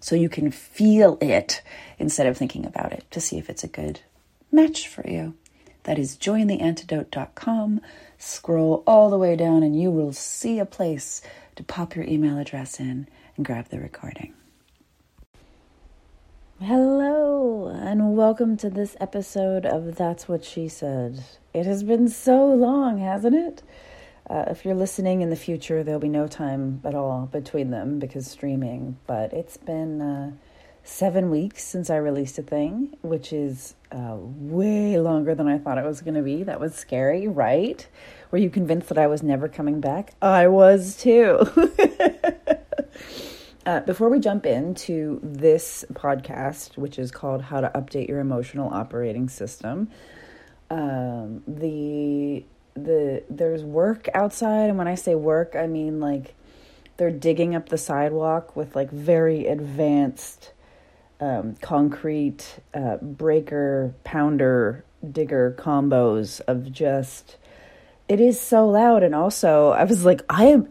so you can feel it instead of thinking about it to see if it's a good match for you. That is jointheantidote.com. Scroll all the way down and you will see a place to pop your email address in and grab the recording. Hello, and welcome to this episode of That's What She Said. It has been so long, hasn't it? Uh, if you're listening in the future, there'll be no time at all between them because streaming. But it's been uh, seven weeks since I released a thing, which is uh, way longer than I thought it was going to be. That was scary, right? Were you convinced that I was never coming back? I was too. Uh, before we jump into this podcast, which is called How to Update Your Emotional Operating System, um, the the there's work outside. And when i say work i mean like they're digging up the sidewalk with like very advanced um, concrete uh, breaker pounder digger combos of just it is so loud. And also i was like i am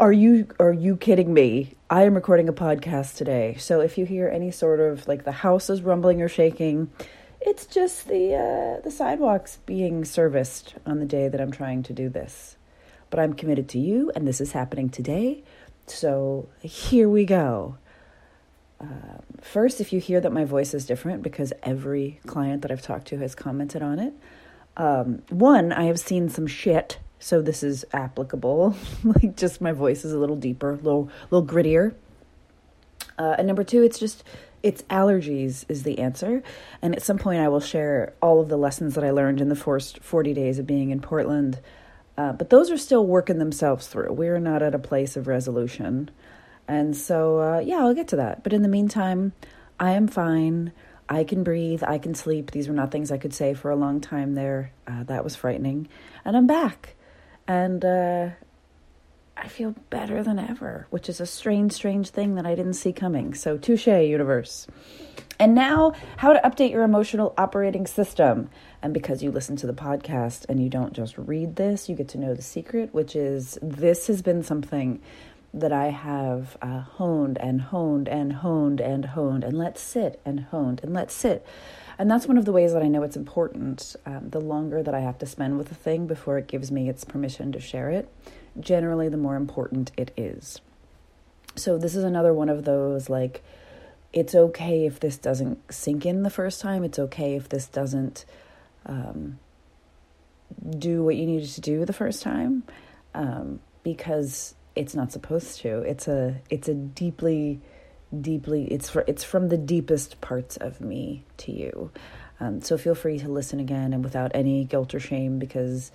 are you are you kidding me? I am recording a podcast today. So if you hear any sort of like the house is rumbling or shaking it's just the uh, the sidewalks being serviced on the day that I'm trying to do this. But I'm committed to you, and this is happening today. So here we go. Uh, first, if you hear that my voice is different, because every client that I've talked to has commented on it. Um, one, I have seen some shit, so this is applicable. like, just my voice is a little deeper, a little, little grittier. Uh, and number two, it's just it's allergies is the answer. And at some point, I will share all of the lessons that I learned in the first 40 days of being in Portland. Uh, but those are still working themselves through. We're not at a place of resolution. And so, uh, yeah, I'll get to that. But in the meantime, I am fine. I can breathe. I can sleep. These were not things I could say for a long time there. Uh, that was frightening. And I'm back. And uh, I feel better than ever, which is a strange, strange thing that I didn't see coming. So, touche, universe. And now, how to update your emotional operating system. And because you listen to the podcast and you don't just read this, you get to know the secret, which is this has been something that I have uh, honed and honed and honed and honed and let sit and honed and let sit. And that's one of the ways that I know it's important. Um, the longer that I have to spend with a thing before it gives me its permission to share it generally the more important it is. So, this is another one of those like, it's okay if this doesn't sink in the first time. It's okay if this doesn't um, do what you needed to do the first time, um, because it's not supposed to. It's a it's a deeply, deeply it's for it's from the deepest parts of me to you. Um, so feel free to listen again and without any guilt or shame, because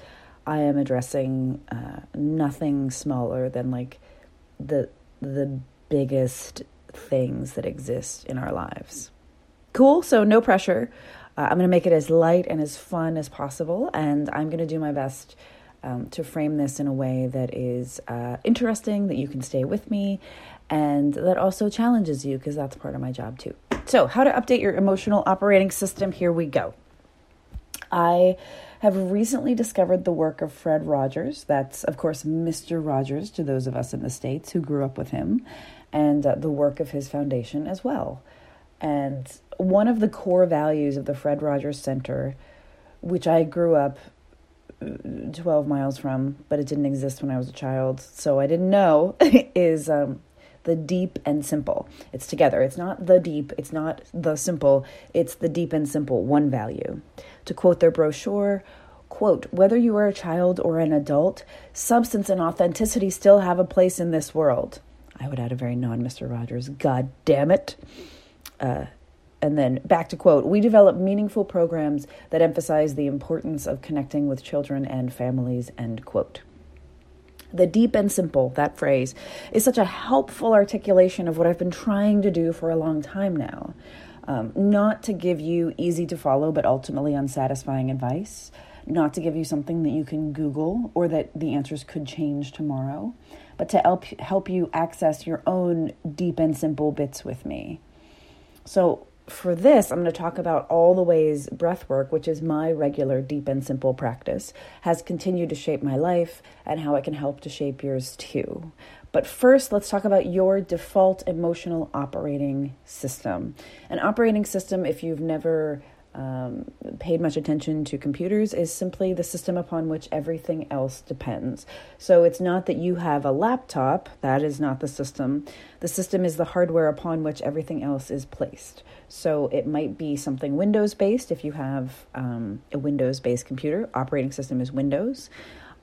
I am addressing uh, nothing smaller than like the the biggest things that exist in our lives. Cool. So no pressure. Uh, I'm going to make it as light and as fun as possible, and I'm going to do my best um, to frame this in a way that is uh, interesting, that you can stay with me, and that also challenges you because that's part of my job too. So, how to update your emotional operating system? Here we go. I have recently discovered the work of Fred Rogers. That's, of course, Mr. Rogers to those of us in the States who grew up with him, and uh, the work of his foundation as well. And one of the core values of the Fred Rogers Center, which I grew up uh, 12 miles from, but it didn't exist when I was a child, so I didn't know, is um, the deep and simple. It's together. It's not the deep, it's not the simple, it's the deep and simple, one value. To quote their brochure, quote, whether you are a child or an adult, substance and authenticity still have a place in this world. I would add a very non Mr. Rogers, God damn it. Uh, and then back to quote, we develop meaningful programs that emphasize the importance of connecting with children and families, end quote. The deep and simple, that phrase, is such a helpful articulation of what I've been trying to do for a long time now. Um, not to give you easy to follow but ultimately unsatisfying advice, not to give you something that you can Google or that the answers could change tomorrow, but to help, help you access your own deep and simple bits with me. So, for this, I'm going to talk about all the ways breath work, which is my regular deep and simple practice, has continued to shape my life and how it can help to shape yours too. But first, let's talk about your default emotional operating system. An operating system, if you've never um, paid much attention to computers is simply the system upon which everything else depends. So it's not that you have a laptop, that is not the system. The system is the hardware upon which everything else is placed. So it might be something Windows based if you have um, a Windows based computer. Operating system is Windows.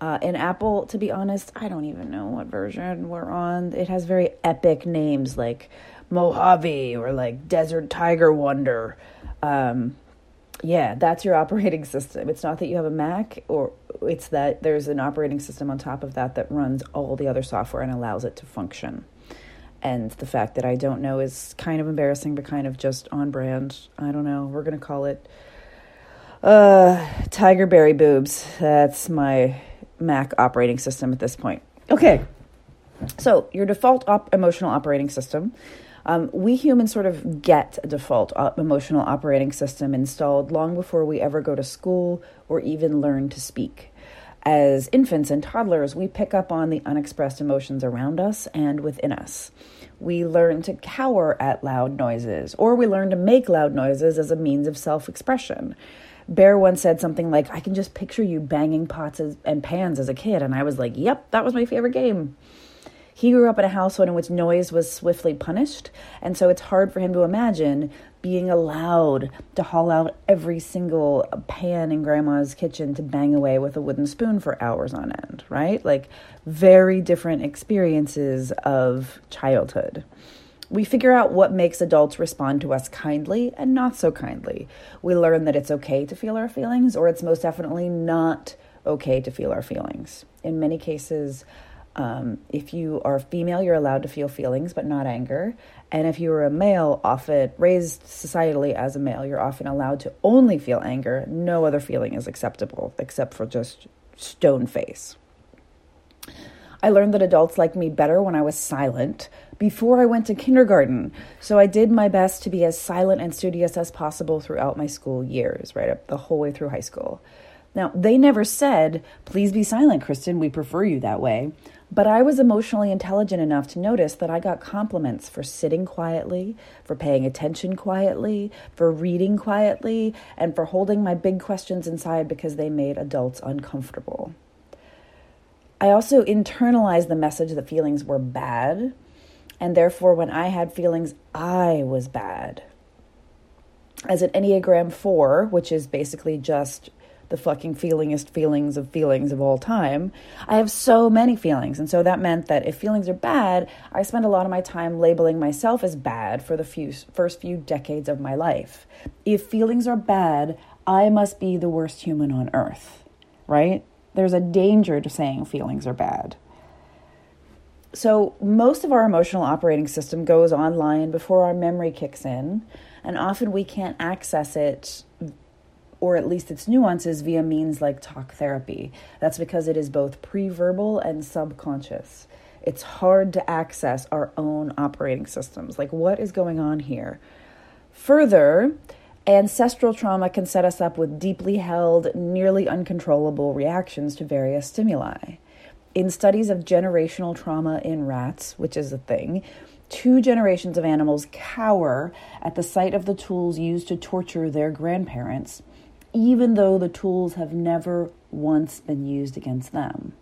Uh, and Apple, to be honest, I don't even know what version we're on. It has very epic names like Mojave or like Desert Tiger Wonder. Um, yeah, that's your operating system. It's not that you have a Mac or it's that there's an operating system on top of that that runs all the other software and allows it to function. And the fact that I don't know is kind of embarrassing, but kind of just on brand. I don't know. We're going to call it uh, Tiger Berry Boobs. That's my Mac operating system at this point. Okay. So, your default op- emotional operating system. Um, we humans sort of get a default emotional operating system installed long before we ever go to school or even learn to speak. As infants and toddlers, we pick up on the unexpressed emotions around us and within us. We learn to cower at loud noises, or we learn to make loud noises as a means of self expression. Bear once said something like, I can just picture you banging pots and pans as a kid. And I was like, yep, that was my favorite game. He grew up in a household in which noise was swiftly punished, and so it's hard for him to imagine being allowed to haul out every single pan in grandma's kitchen to bang away with a wooden spoon for hours on end, right? Like very different experiences of childhood. We figure out what makes adults respond to us kindly and not so kindly. We learn that it's okay to feel our feelings, or it's most definitely not okay to feel our feelings. In many cases, um, if you are female, you're allowed to feel feelings, but not anger. And if you are a male, often raised societally as a male, you're often allowed to only feel anger. No other feeling is acceptable except for just stone face. I learned that adults like me better when I was silent before I went to kindergarten. So I did my best to be as silent and studious as possible throughout my school years, right up the whole way through high school. Now, they never said, please be silent, Kristen, we prefer you that way. But I was emotionally intelligent enough to notice that I got compliments for sitting quietly, for paying attention quietly, for reading quietly, and for holding my big questions inside because they made adults uncomfortable. I also internalized the message that feelings were bad, and therefore, when I had feelings, I was bad. As an Enneagram 4, which is basically just the fucking feelingest feelings of feelings of all time. I have so many feelings. And so that meant that if feelings are bad, I spend a lot of my time labeling myself as bad for the few, first few decades of my life. If feelings are bad, I must be the worst human on earth, right? There's a danger to saying feelings are bad. So, most of our emotional operating system goes online before our memory kicks in, and often we can't access it or at least its nuances via means like talk therapy. That's because it is both pre verbal and subconscious. It's hard to access our own operating systems. Like, what is going on here? Further, ancestral trauma can set us up with deeply held, nearly uncontrollable reactions to various stimuli. In studies of generational trauma in rats, which is a thing, two generations of animals cower at the sight of the tools used to torture their grandparents even though the tools have never once been used against them.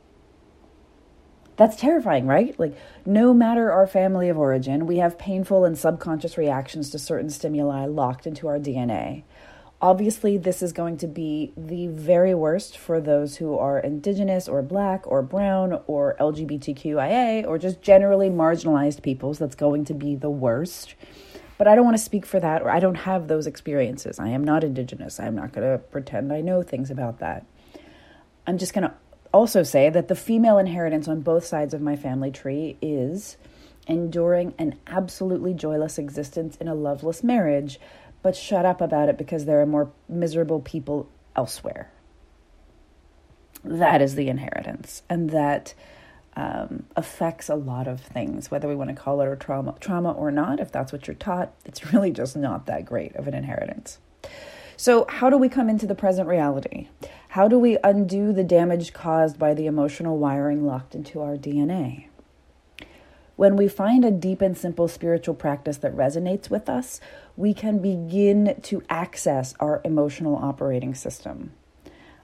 That's terrifying, right? Like, no matter our family of origin, we have painful and subconscious reactions to certain stimuli locked into our DNA. Obviously, this is going to be the very worst for those who are indigenous or black or brown or LGBTQIA or just generally marginalized peoples. That's going to be the worst. But I don't want to speak for that, or I don't have those experiences. I am not indigenous. I'm not going to pretend I know things about that. I'm just going to also say that the female inheritance on both sides of my family tree is enduring an absolutely joyless existence in a loveless marriage but shut up about it because there are more miserable people elsewhere. That is the inheritance, and that um, affects a lot of things, whether we want to call it a trauma, trauma or not. If that's what you're taught, it's really just not that great of an inheritance. So, how do we come into the present reality? How do we undo the damage caused by the emotional wiring locked into our DNA? When we find a deep and simple spiritual practice that resonates with us, we can begin to access our emotional operating system.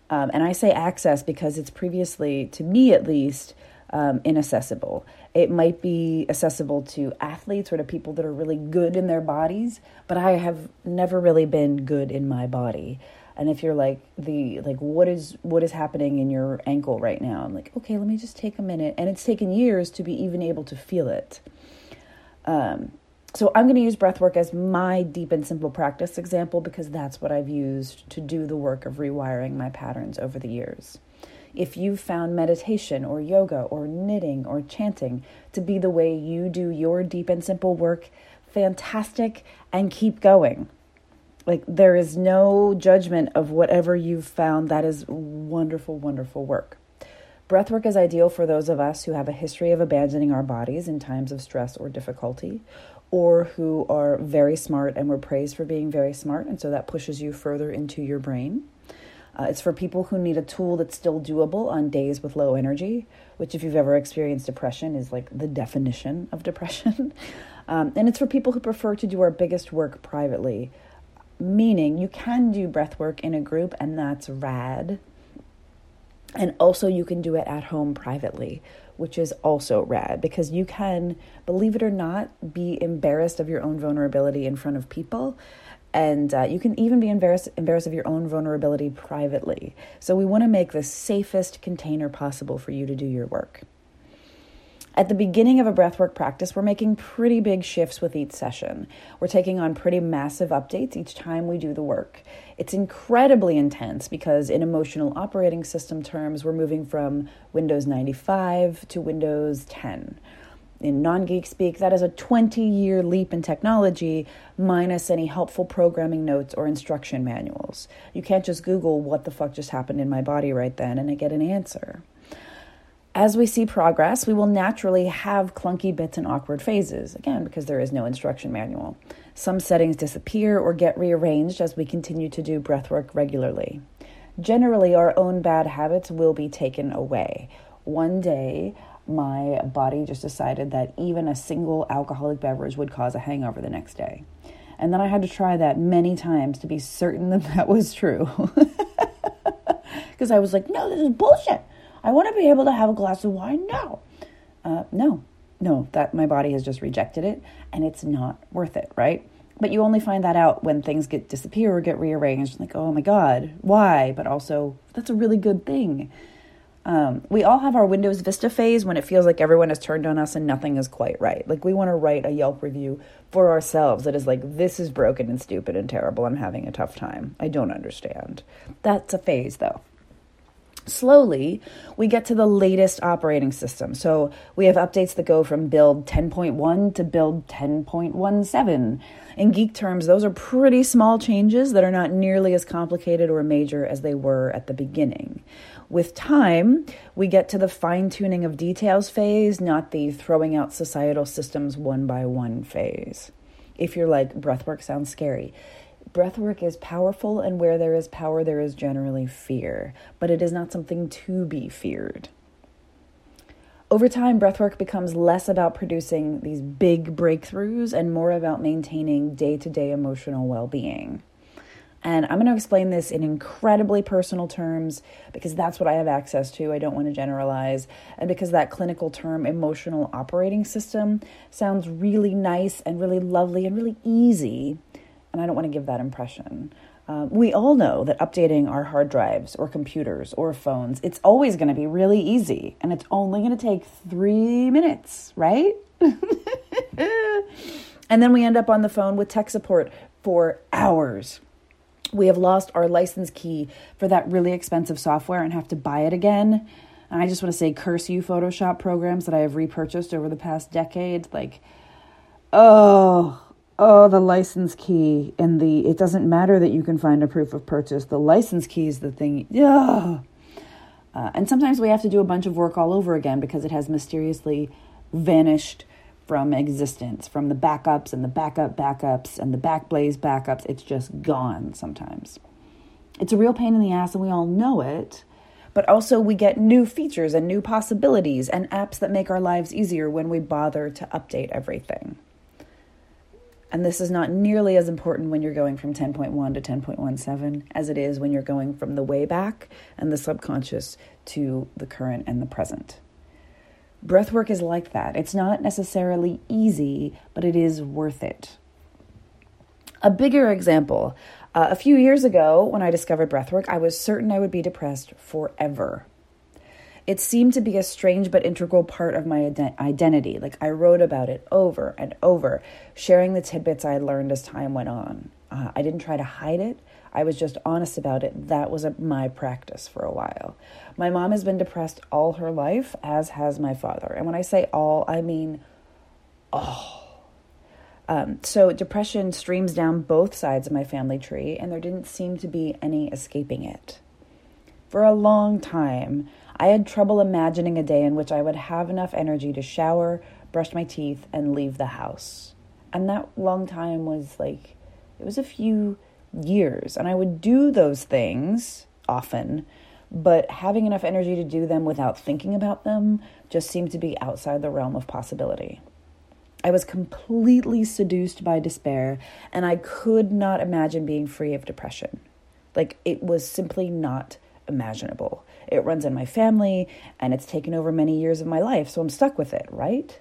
Um, and I say access because it's previously, to me at least, um, inaccessible. It might be accessible to athletes or to people that are really good in their bodies, but I have never really been good in my body. And if you're like the like what is what is happening in your ankle right now? I'm like okay let me just take a minute. And it's taken years to be even able to feel it. Um, so i'm going to use breath work as my deep and simple practice example because that's what i've used to do the work of rewiring my patterns over the years if you've found meditation or yoga or knitting or chanting to be the way you do your deep and simple work fantastic and keep going like there is no judgment of whatever you've found. That is wonderful, wonderful work. Breathwork is ideal for those of us who have a history of abandoning our bodies in times of stress or difficulty, or who are very smart and were praised for being very smart, and so that pushes you further into your brain. Uh, it's for people who need a tool that's still doable on days with low energy, which, if you've ever experienced depression, is like the definition of depression. um, and it's for people who prefer to do our biggest work privately, meaning you can do breath work in a group and that's rad and also you can do it at home privately which is also rad because you can believe it or not be embarrassed of your own vulnerability in front of people and uh, you can even be embarrassed embarrassed of your own vulnerability privately so we want to make the safest container possible for you to do your work at the beginning of a breathwork practice, we're making pretty big shifts with each session. We're taking on pretty massive updates each time we do the work. It's incredibly intense because, in emotional operating system terms, we're moving from Windows 95 to Windows 10. In non geek speak, that is a 20 year leap in technology minus any helpful programming notes or instruction manuals. You can't just Google what the fuck just happened in my body right then and I get an answer. As we see progress, we will naturally have clunky bits and awkward phases, again, because there is no instruction manual. Some settings disappear or get rearranged as we continue to do breathwork regularly. Generally, our own bad habits will be taken away. One day, my body just decided that even a single alcoholic beverage would cause a hangover the next day. And then I had to try that many times to be certain that that was true. Because I was like, no, this is bullshit. I want to be able to have a glass of wine now. Uh, no, no, that my body has just rejected it and it's not worth it, right? But you only find that out when things get disappear or get rearranged. Like, oh my God, why? But also, that's a really good thing. Um, we all have our Windows Vista phase when it feels like everyone has turned on us and nothing is quite right. Like, we want to write a Yelp review for ourselves that is like, this is broken and stupid and terrible. I'm having a tough time. I don't understand. That's a phase, though slowly we get to the latest operating system. So we have updates that go from build 10.1 to build 10.17. In geek terms, those are pretty small changes that are not nearly as complicated or major as they were at the beginning. With time, we get to the fine tuning of details phase, not the throwing out societal systems one by one phase. If you're like, breathwork sounds scary, Breathwork is powerful, and where there is power, there is generally fear, but it is not something to be feared. Over time, breathwork becomes less about producing these big breakthroughs and more about maintaining day to day emotional well being. And I'm going to explain this in incredibly personal terms because that's what I have access to. I don't want to generalize. And because that clinical term, emotional operating system, sounds really nice and really lovely and really easy. And I don't want to give that impression. Um, we all know that updating our hard drives or computers or phones, it's always going to be really easy and it's only going to take three minutes, right? and then we end up on the phone with tech support for hours. We have lost our license key for that really expensive software and have to buy it again. And I just want to say, curse you, Photoshop programs that I have repurchased over the past decade. Like, oh, oh, the license key and the, it doesn't matter that you can find a proof of purchase. The license key is the thing. Yeah. Uh, and sometimes we have to do a bunch of work all over again because it has mysteriously vanished from existence, from the backups and the backup backups and the backblaze backups. It's just gone sometimes. It's a real pain in the ass, and we all know it. But also, we get new features and new possibilities and apps that make our lives easier when we bother to update everything. And this is not nearly as important when you're going from 10.1 to 10.17 as it is when you're going from the way back and the subconscious to the current and the present. Breathwork is like that. It's not necessarily easy, but it is worth it. A bigger example uh, a few years ago, when I discovered breathwork, I was certain I would be depressed forever. It seemed to be a strange but integral part of my identity. Like I wrote about it over and over, sharing the tidbits I had learned as time went on. Uh, I didn't try to hide it. I was just honest about it. That was a, my practice for a while. My mom has been depressed all her life, as has my father. And when I say all, I mean all. Um, so depression streams down both sides of my family tree, and there didn't seem to be any escaping it. For a long time, I had trouble imagining a day in which I would have enough energy to shower, brush my teeth, and leave the house. And that long time was like, it was a few years. And I would do those things often, but having enough energy to do them without thinking about them just seemed to be outside the realm of possibility. I was completely seduced by despair, and I could not imagine being free of depression. Like, it was simply not imaginable. It runs in my family, and it's taken over many years of my life, so I'm stuck with it, right?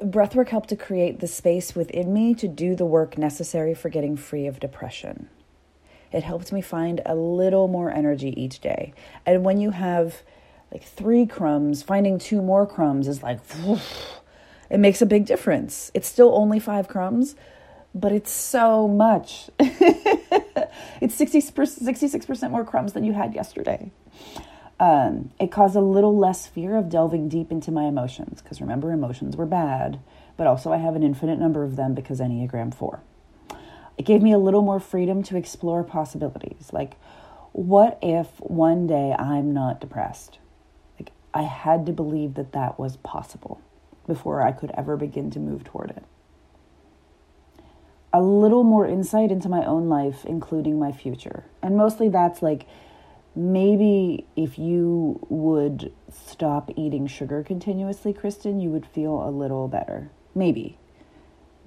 Breathwork helped to create the space within me to do the work necessary for getting free of depression. It helped me find a little more energy each day. And when you have like three crumbs, finding two more crumbs is like, it makes a big difference. It's still only five crumbs, but it's so much. it's 60, 66% more crumbs than you had yesterday. Um, it caused a little less fear of delving deep into my emotions because remember, emotions were bad, but also I have an infinite number of them because Enneagram 4. It gave me a little more freedom to explore possibilities. Like, what if one day I'm not depressed? Like, I had to believe that that was possible before I could ever begin to move toward it. A little more insight into my own life, including my future. And mostly that's like, maybe if you would stop eating sugar continuously, Kristen, you would feel a little better. Maybe.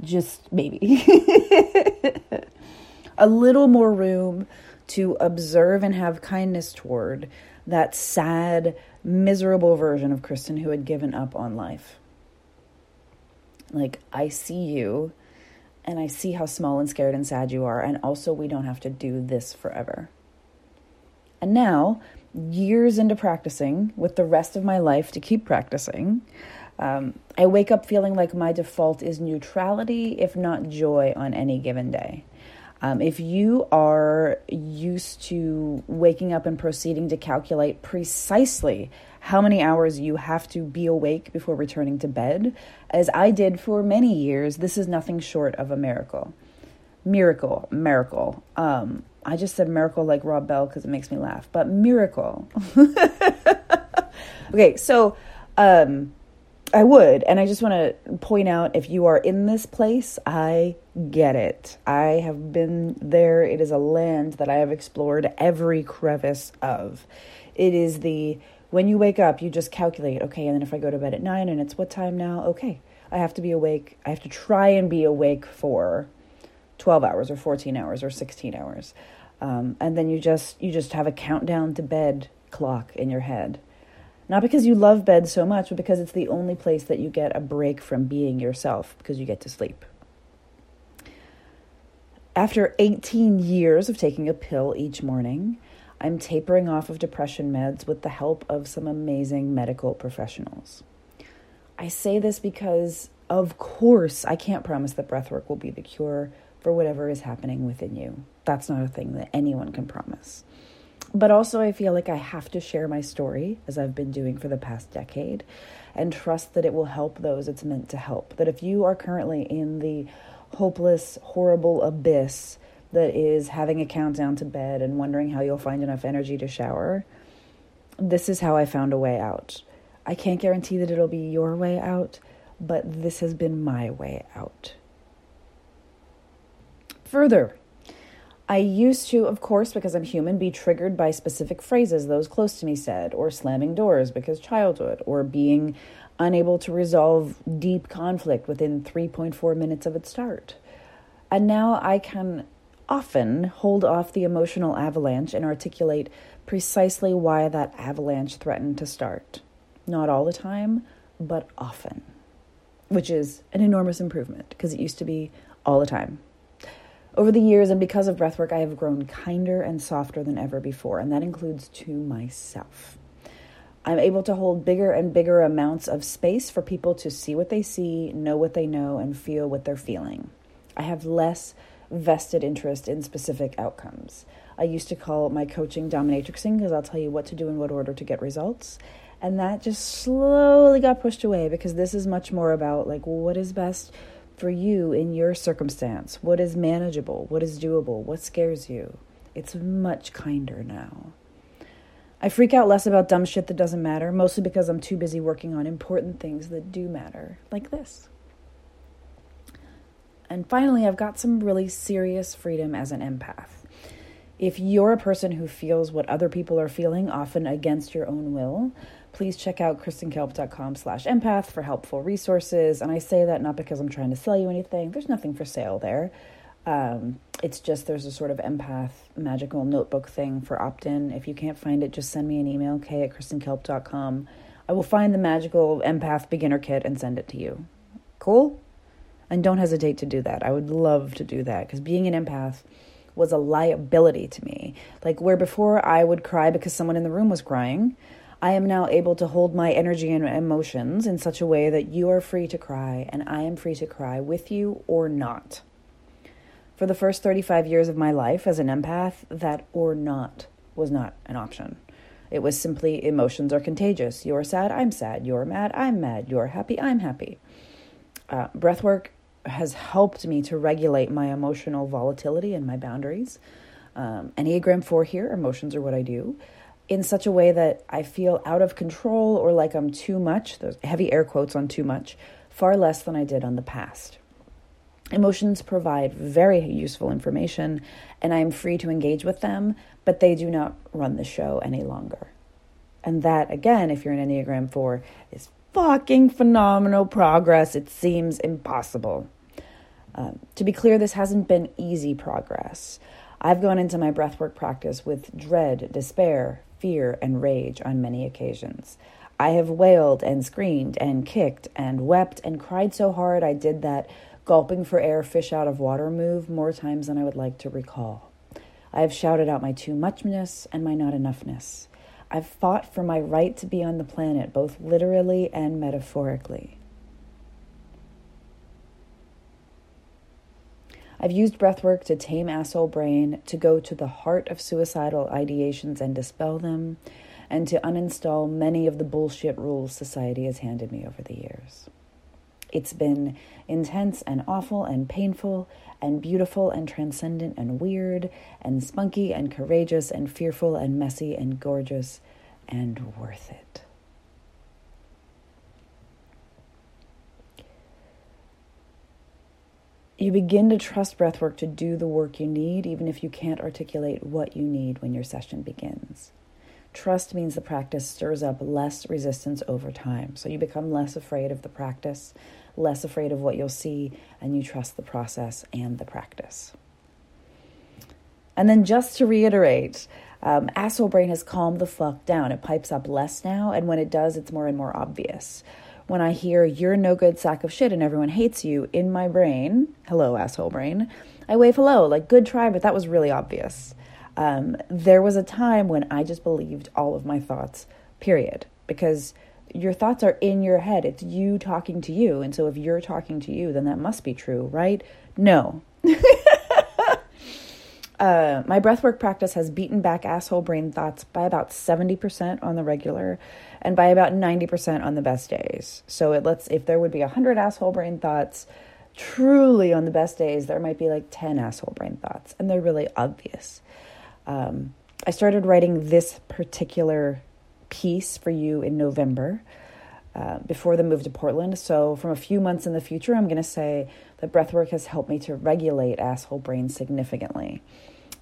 Just maybe. a little more room to observe and have kindness toward that sad, miserable version of Kristen who had given up on life. Like, I see you and I see how small and scared and sad you are, and also we don't have to do this forever. And now, years into practicing with the rest of my life to keep practicing, um, I wake up feeling like my default is neutrality, if not joy, on any given day. Um, if you are used to waking up and proceeding to calculate precisely how many hours you have to be awake before returning to bed, as I did for many years, this is nothing short of a miracle. Miracle, miracle. Um, I just said miracle like Rob Bell because it makes me laugh, but miracle. okay, so um, I would, and I just want to point out if you are in this place, I get it. I have been there. It is a land that I have explored every crevice of. It is the when you wake up, you just calculate, okay, and then if I go to bed at nine and it's what time now? Okay, I have to be awake. I have to try and be awake for 12 hours or 14 hours or 16 hours. Um, and then you just you just have a countdown to bed clock in your head. Not because you love bed so much, but because it's the only place that you get a break from being yourself because you get to sleep. After 18 years of taking a pill each morning, I'm tapering off of depression meds with the help of some amazing medical professionals. I say this because, of course, I can't promise that breathwork will be the cure for whatever is happening within you. That's not a thing that anyone can promise. But also, I feel like I have to share my story, as I've been doing for the past decade, and trust that it will help those it's meant to help. That if you are currently in the hopeless, horrible abyss that is having a countdown to bed and wondering how you'll find enough energy to shower, this is how I found a way out. I can't guarantee that it'll be your way out, but this has been my way out. Further, I used to, of course, because I'm human, be triggered by specific phrases those close to me said, or slamming doors because childhood, or being unable to resolve deep conflict within 3.4 minutes of its start. And now I can often hold off the emotional avalanche and articulate precisely why that avalanche threatened to start. Not all the time, but often, which is an enormous improvement because it used to be all the time. Over the years, and because of breathwork, I have grown kinder and softer than ever before, and that includes to myself. I'm able to hold bigger and bigger amounts of space for people to see what they see, know what they know, and feel what they're feeling. I have less vested interest in specific outcomes. I used to call my coaching dominatrixing because I'll tell you what to do in what order to get results. And that just slowly got pushed away because this is much more about like what is best for you in your circumstance? What is manageable? What is doable? What scares you? It's much kinder now. I freak out less about dumb shit that doesn't matter, mostly because I'm too busy working on important things that do matter, like this. And finally, I've got some really serious freedom as an empath. If you're a person who feels what other people are feeling, often against your own will, please check out kristenkalp.com slash empath for helpful resources. And I say that not because I'm trying to sell you anything. There's nothing for sale there. Um, it's just there's a sort of empath magical notebook thing for opt-in. If you can't find it, just send me an email, k at kristenkalp.com. I will find the magical empath beginner kit and send it to you. Cool? And don't hesitate to do that. I would love to do that because being an empath was a liability to me. Like where before I would cry because someone in the room was crying, I am now able to hold my energy and emotions in such a way that you are free to cry and I am free to cry with you or not. For the first 35 years of my life as an empath, that or not was not an option. It was simply emotions are contagious. You're sad, I'm sad. You're mad, I'm mad. You're happy, I'm happy. Uh, breathwork has helped me to regulate my emotional volatility and my boundaries. Um, Enneagram 4 here, emotions are what I do in such a way that I feel out of control or like I'm too much, those heavy air quotes on too much, far less than I did on the past. Emotions provide very useful information, and I am free to engage with them, but they do not run the show any longer. And that, again, if you're an Enneagram 4, is fucking phenomenal progress. It seems impossible. Um, to be clear, this hasn't been easy progress. I've gone into my breathwork practice with dread, despair, fear and rage on many occasions. I have wailed and screamed and kicked and wept and cried so hard I did that gulping for air, fish out of water move more times than I would like to recall. I have shouted out my too muchness and my not enoughness. I've fought for my right to be on the planet, both literally and metaphorically. I've used breathwork to tame asshole brain, to go to the heart of suicidal ideations and dispel them, and to uninstall many of the bullshit rules society has handed me over the years. It's been intense and awful and painful and beautiful and transcendent and weird and spunky and courageous and fearful and messy and gorgeous and worth it. You begin to trust breathwork to do the work you need, even if you can't articulate what you need when your session begins. Trust means the practice stirs up less resistance over time. So you become less afraid of the practice, less afraid of what you'll see, and you trust the process and the practice. And then, just to reiterate, um, asshole brain has calmed the fuck down. It pipes up less now, and when it does, it's more and more obvious. When I hear you're no good sack of shit and everyone hates you in my brain, hello, asshole brain, I wave hello, like good try, but that was really obvious. Um, there was a time when I just believed all of my thoughts, period, because your thoughts are in your head. It's you talking to you. And so if you're talking to you, then that must be true, right? No. uh, my breathwork practice has beaten back asshole brain thoughts by about 70% on the regular and by about 90% on the best days. So it lets, if there would be 100 asshole brain thoughts, truly on the best days, there might be like 10 asshole brain thoughts, and they're really obvious. Um, I started writing this particular piece for you in November. Uh, before the move to Portland. So, from a few months in the future, I'm going to say that breathwork has helped me to regulate asshole brain significantly.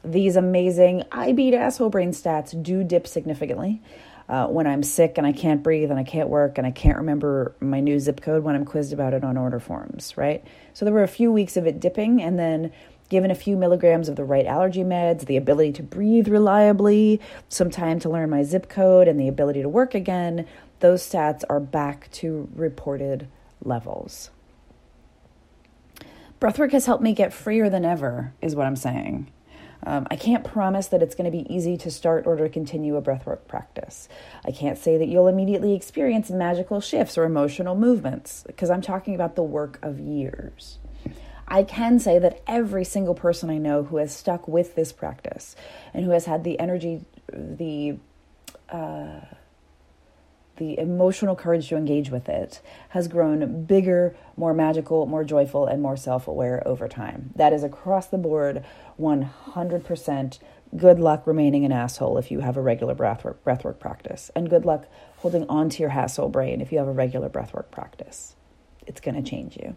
These amazing I beat asshole brain stats do dip significantly uh, when I'm sick and I can't breathe and I can't work and I can't remember my new zip code when I'm quizzed about it on order forms, right? So, there were a few weeks of it dipping, and then given a few milligrams of the right allergy meds, the ability to breathe reliably, some time to learn my zip code, and the ability to work again, those stats are back to reported levels. Breathwork has helped me get freer than ever, is what I'm saying. Um, I can't promise that it's going to be easy to start or to continue a breathwork practice. I can't say that you'll immediately experience magical shifts or emotional movements because I'm talking about the work of years. I can say that every single person I know who has stuck with this practice and who has had the energy, the uh, the emotional courage to engage with it has grown bigger, more magical, more joyful, and more self aware over time. That is across the board 100% good luck remaining an asshole if you have a regular breathwork, breathwork practice, and good luck holding on to your asshole brain if you have a regular breathwork practice. It's going to change you.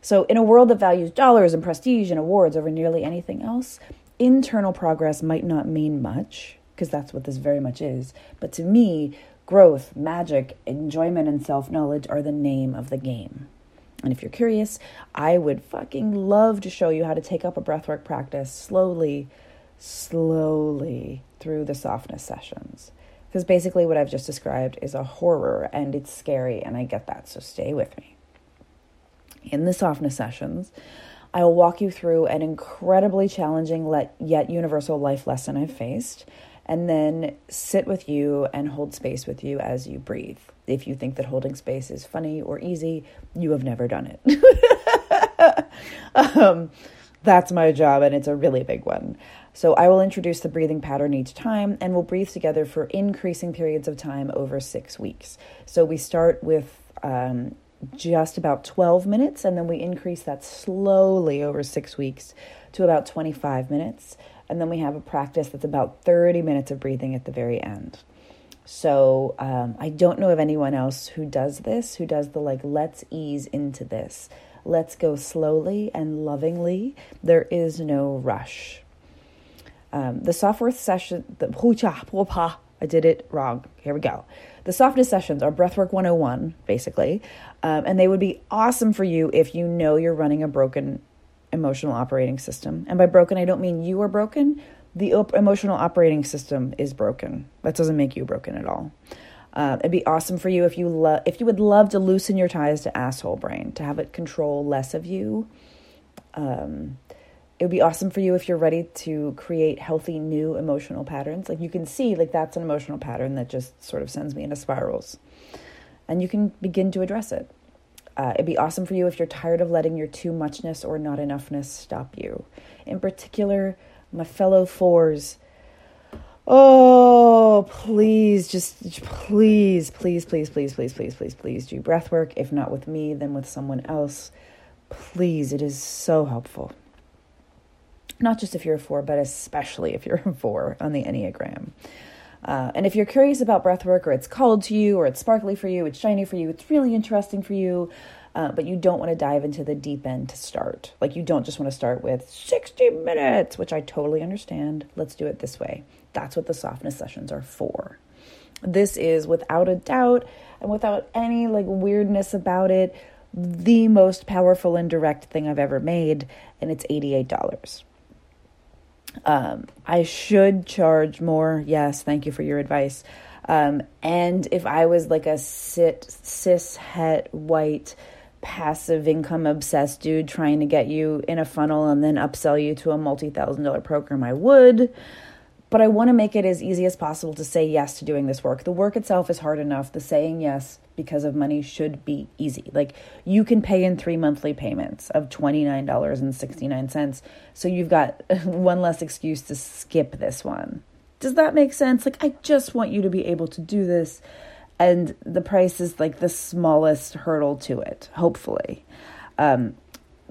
So, in a world that values dollars and prestige and awards over nearly anything else, internal progress might not mean much, because that's what this very much is. But to me, growth, magic, enjoyment, and self knowledge are the name of the game. And if you're curious, I would fucking love to show you how to take up a breathwork practice slowly, slowly through the softness sessions. Because basically, what I've just described is a horror and it's scary, and I get that, so stay with me in the softness sessions, I will walk you through an incredibly challenging yet universal life lesson I've faced, and then sit with you and hold space with you as you breathe. If you think that holding space is funny or easy, you have never done it. um, that's my job, and it's a really big one. So, I will introduce the breathing pattern each time, and we'll breathe together for increasing periods of time over six weeks. So, we start with um, just about 12 minutes, and then we increase that slowly over six weeks to about 25 minutes. And then we have a practice that's about 30 minutes of breathing at the very end. So um, I don't know of anyone else who does this, who does the like, let's ease into this. Let's go slowly and lovingly. There is no rush. Um, the software session, the I did it wrong. Here we go. The softness sessions are Breathwork 101, basically, um, and they would be awesome for you if you know you're running a broken emotional operating system. And by broken, I don't mean you are broken. The op- emotional operating system is broken. That doesn't make you broken at all. Uh, it'd be awesome for you if you love if you would love to loosen your ties to asshole brain, to have it control less of you. Um, it would be awesome for you if you're ready to create healthy new emotional patterns. Like you can see, like that's an emotional pattern that just sort of sends me into spirals. And you can begin to address it. Uh, it'd be awesome for you if you're tired of letting your too muchness or not enoughness stop you. In particular, my fellow fours. Oh, please, just please, please, please, please, please, please, please, please do breath work. If not with me, then with someone else. Please, it is so helpful not just if you're a four, but especially if you're a four on the Enneagram. Uh, and if you're curious about breathwork, or it's called to you, or it's sparkly for you, it's shiny for you, it's really interesting for you, uh, but you don't want to dive into the deep end to start. Like you don't just want to start with 60 minutes, which I totally understand. Let's do it this way. That's what the softness sessions are for. This is without a doubt and without any like weirdness about it the most powerful and direct thing I've ever made, and it's $88. Um, I should charge more. Yes, thank you for your advice. Um, and if I was like a sit, cis, het, white, passive income obsessed dude trying to get you in a funnel and then upsell you to a multi thousand dollar program, I would. But I want to make it as easy as possible to say yes to doing this work. The work itself is hard enough. The saying yes because of money should be easy. Like you can pay in three monthly payments of $29.69. So you've got one less excuse to skip this one. Does that make sense? Like, I just want you to be able to do this. And the price is like the smallest hurdle to it, hopefully. Um,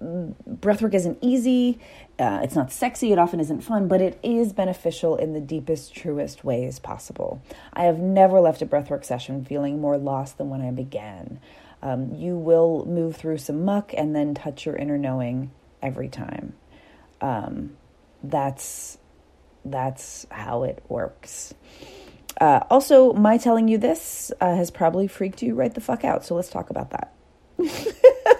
breathwork isn't easy. Uh, it's not sexy. It often isn't fun, but it is beneficial in the deepest, truest ways possible. I have never left a breathwork session feeling more lost than when I began. Um, you will move through some muck and then touch your inner knowing every time. Um, that's that's how it works. Uh, also, my telling you this uh, has probably freaked you right the fuck out. So let's talk about that.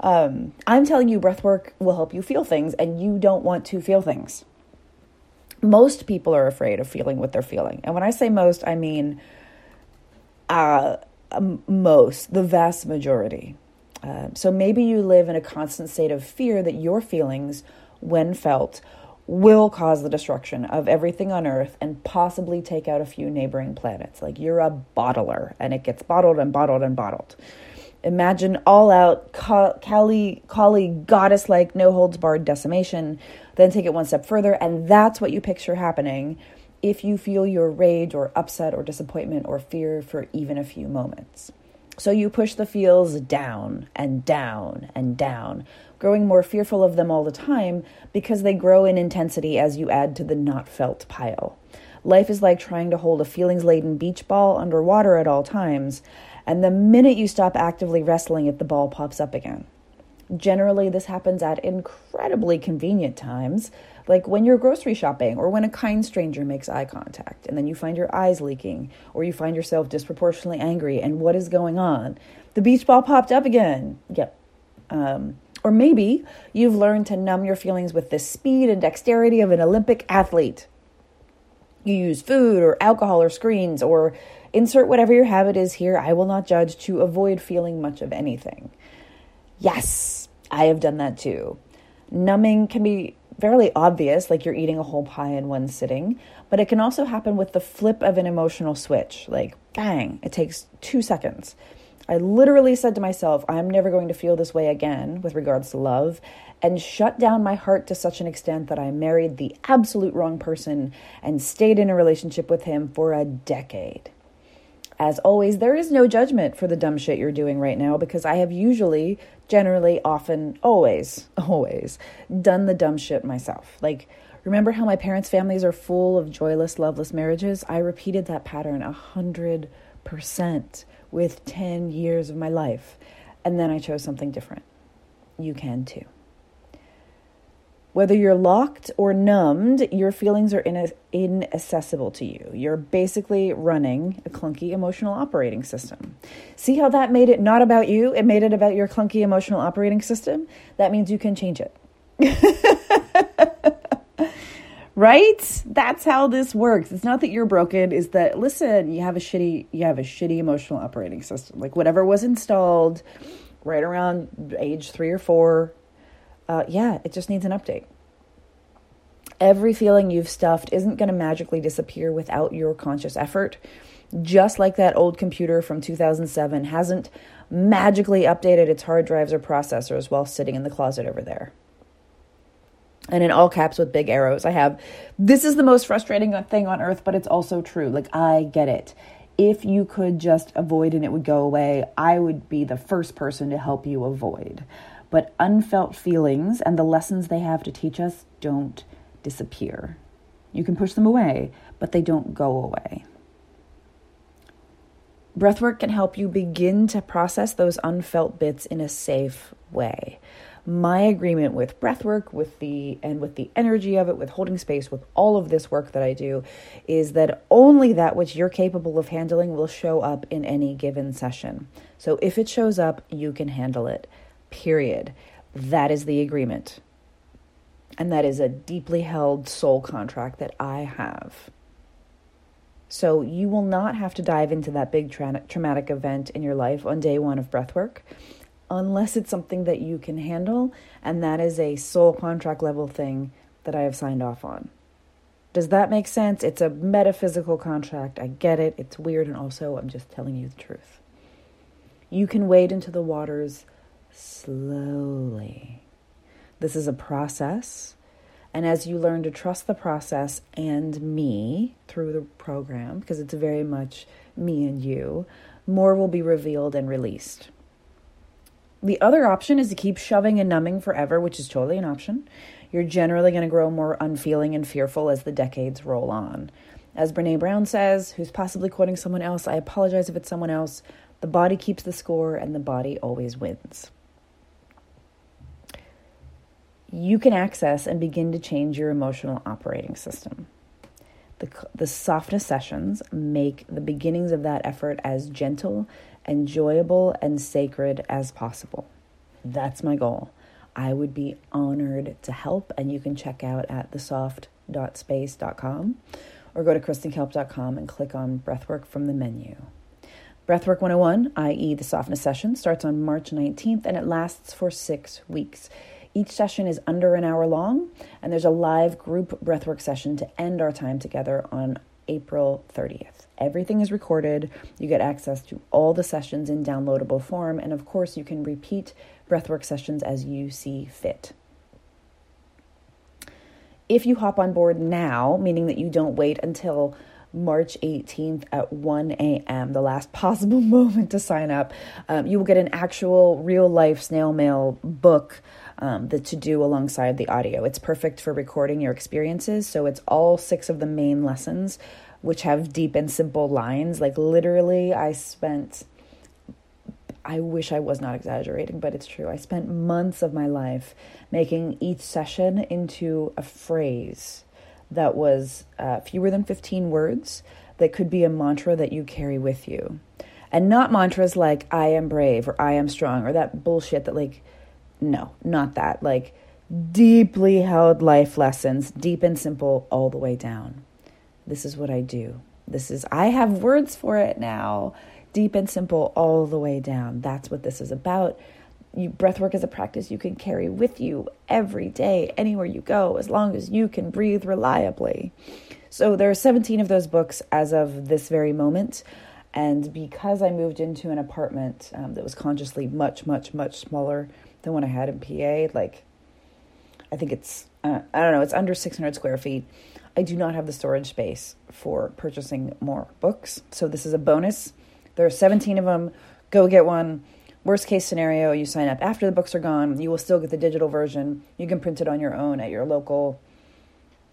Um, I'm telling you, breath work will help you feel things, and you don't want to feel things. Most people are afraid of feeling what they're feeling. And when I say most, I mean uh, most, the vast majority. Uh, so maybe you live in a constant state of fear that your feelings, when felt, will cause the destruction of everything on Earth and possibly take out a few neighboring planets. Like you're a bottler and it gets bottled and bottled and bottled. Imagine all out Kali, Kali goddess like, no holds barred decimation. Then take it one step further, and that's what you picture happening if you feel your rage or upset or disappointment or fear for even a few moments. So you push the feels down and down and down, growing more fearful of them all the time because they grow in intensity as you add to the not felt pile. Life is like trying to hold a feelings laden beach ball underwater at all times, and the minute you stop actively wrestling it, the ball pops up again. Generally, this happens at incredibly convenient times, like when you're grocery shopping or when a kind stranger makes eye contact and then you find your eyes leaking or you find yourself disproportionately angry and what is going on? The beach ball popped up again. Yep. Um, or maybe you've learned to numb your feelings with the speed and dexterity of an Olympic athlete. You use food or alcohol or screens or Insert whatever your habit is here. I will not judge to avoid feeling much of anything. Yes, I have done that too. Numbing can be fairly obvious, like you're eating a whole pie in one sitting, but it can also happen with the flip of an emotional switch. Like, bang, it takes two seconds. I literally said to myself, I'm never going to feel this way again with regards to love, and shut down my heart to such an extent that I married the absolute wrong person and stayed in a relationship with him for a decade. As always, there is no judgment for the dumb shit you're doing right now because I have usually, generally, often, always, always done the dumb shit myself. Like, remember how my parents' families are full of joyless, loveless marriages? I repeated that pattern a hundred percent with 10 years of my life. And then I chose something different. You can too. Whether you're locked or numbed, your feelings are in- inaccessible to you. You're basically running a clunky emotional operating system. See how that made it not about you? It made it about your clunky emotional operating system? That means you can change it. right? That's how this works. It's not that you're broken, is that listen, you have a shitty you have a shitty emotional operating system. Like whatever was installed right around age 3 or 4 uh, yeah, it just needs an update. Every feeling you've stuffed isn't going to magically disappear without your conscious effort. Just like that old computer from 2007 hasn't magically updated its hard drives or processors while sitting in the closet over there. And in all caps with big arrows, I have this is the most frustrating thing on earth, but it's also true. Like, I get it. If you could just avoid and it would go away, I would be the first person to help you avoid. But unfelt feelings and the lessons they have to teach us don't disappear. You can push them away, but they don't go away. Breathwork can help you begin to process those unfelt bits in a safe way. my agreement with breath work with the and with the energy of it with holding space with all of this work that i do is that only that which you're capable of handling will show up in any given session so if it shows up you can handle it period that is the agreement and that is a deeply held soul contract that i have so you will not have to dive into that big tra- traumatic event in your life on day one of breathwork unless it's something that you can handle, and that is a soul contract level thing that I have signed off on. Does that make sense? It's a metaphysical contract. I get it. It's weird, and also I'm just telling you the truth. You can wade into the waters slowly. This is a process. And as you learn to trust the process and me through the program, because it's very much me and you, more will be revealed and released. The other option is to keep shoving and numbing forever, which is totally an option. You're generally going to grow more unfeeling and fearful as the decades roll on. As Brene Brown says, who's possibly quoting someone else, I apologize if it's someone else, the body keeps the score and the body always wins. You can access and begin to change your emotional operating system. The, the softness sessions make the beginnings of that effort as gentle enjoyable and sacred as possible. That's my goal. I would be honored to help, and you can check out at thesoft.space.com or go to kristenkalp.com and click on Breathwork from the menu. Breathwork 101, i.e., the softness session, starts on March 19th and it lasts for six weeks. Each session is under an hour long, and there's a live group breathwork session to end our time together on April 30th. Everything is recorded. You get access to all the sessions in downloadable form. And of course, you can repeat breathwork sessions as you see fit. If you hop on board now, meaning that you don't wait until March 18th at 1 a.m., the last possible moment to sign up, um, you will get an actual real life snail mail book um, that to do alongside the audio. It's perfect for recording your experiences. So it's all six of the main lessons which have deep and simple lines. Like literally, I spent, I wish I was not exaggerating, but it's true. I spent months of my life making each session into a phrase that was uh, fewer than 15 words that could be a mantra that you carry with you. And not mantras like, I am brave or I am strong or that bullshit that, like, no, not that. Like, deeply held life lessons, deep and simple, all the way down. This is what I do. This is, I have words for it now, deep and simple, all the way down. That's what this is about. You, breathwork is a practice you can carry with you every day, anywhere you go, as long as you can breathe reliably. So there are 17 of those books as of this very moment. And because I moved into an apartment um, that was consciously much, much, much smaller than what I had in PA, like I think it's, uh, I don't know, it's under 600 square feet. I do not have the storage space for purchasing more books. So this is a bonus. There are 17 of them. Go get one. Worst case scenario, you sign up after the books are gone. You will still get the digital version. You can print it on your own at your local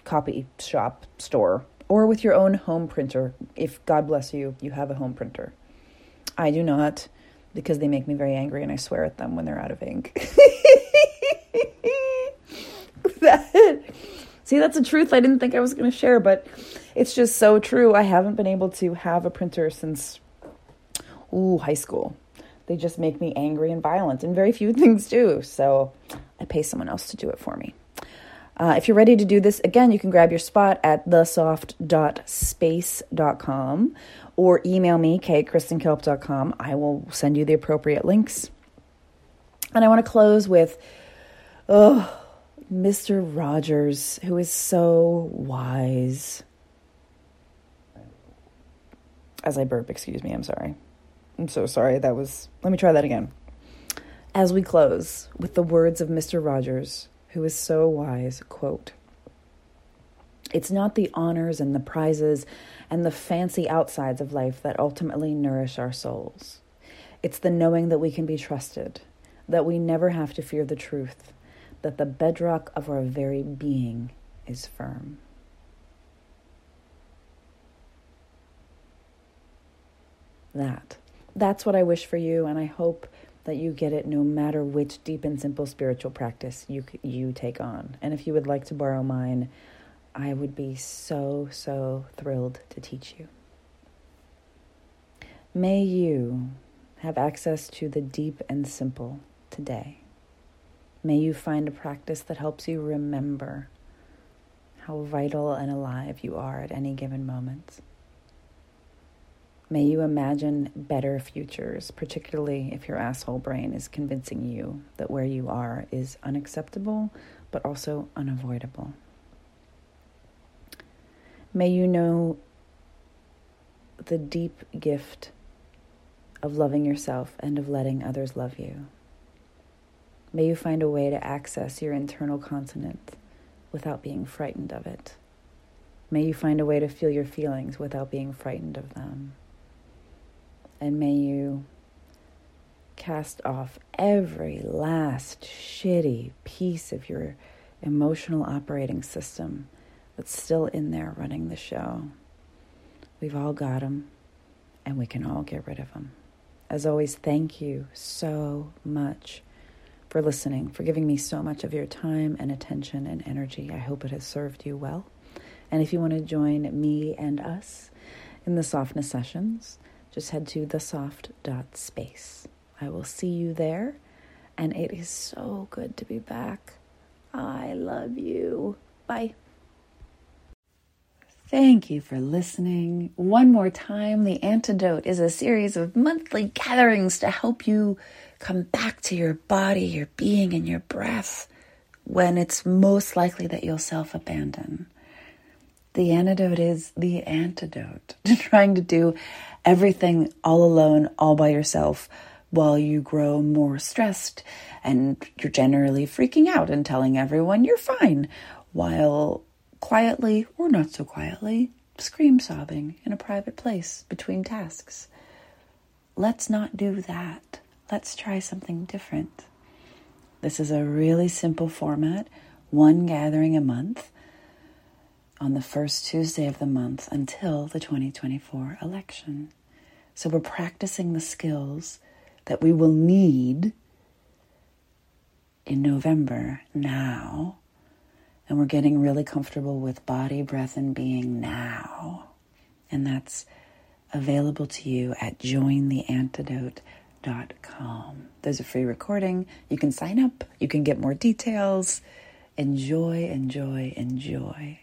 copy shop store or with your own home printer. If God bless you, you have a home printer. I do not because they make me very angry and I swear at them when they're out of ink. that See, that's a truth I didn't think I was going to share, but it's just so true. I haven't been able to have a printer since, ooh, high school. They just make me angry and violent, and very few things do. So I pay someone else to do it for me. Uh, if you're ready to do this, again, you can grab your spot at thesoft.space.com or email me, kate.kristenkalp.com. I will send you the appropriate links. And I want to close with, oh, Mr. Rogers, who is so wise. As I burp, excuse me, I'm sorry. I'm so sorry. That was. Let me try that again. As we close with the words of Mr. Rogers, who is so wise, quote, It's not the honors and the prizes and the fancy outsides of life that ultimately nourish our souls. It's the knowing that we can be trusted, that we never have to fear the truth that the bedrock of our very being is firm. That. That's what I wish for you, and I hope that you get it no matter which deep and simple spiritual practice you you take on. And if you would like to borrow mine, I would be so so thrilled to teach you. May you have access to the deep and simple today. May you find a practice that helps you remember how vital and alive you are at any given moment. May you imagine better futures, particularly if your asshole brain is convincing you that where you are is unacceptable, but also unavoidable. May you know the deep gift of loving yourself and of letting others love you. May you find a way to access your internal continent without being frightened of it. May you find a way to feel your feelings without being frightened of them. And may you cast off every last shitty piece of your emotional operating system that's still in there running the show. We've all got them, and we can all get rid of them. As always, thank you so much for listening, for giving me so much of your time and attention and energy. I hope it has served you well. And if you want to join me and us in the softness sessions, just head to thesoft.space. I will see you there, and it is so good to be back. I love you. Bye. Thank you for listening. One more time, The Antidote is a series of monthly gatherings to help you come back to your body, your being, and your breath when it's most likely that you'll self abandon. The antidote is the antidote to trying to do everything all alone, all by yourself, while you grow more stressed and you're generally freaking out and telling everyone you're fine, while quietly or not so quietly scream sobbing in a private place between tasks. Let's not do that. Let's try something different. This is a really simple format, one gathering a month on the first Tuesday of the month until the 2024 election. So we're practicing the skills that we will need in November now. And we're getting really comfortable with body, breath, and being now. And that's available to you at jointheantidote.com. There's a free recording. You can sign up, you can get more details. Enjoy, enjoy, enjoy.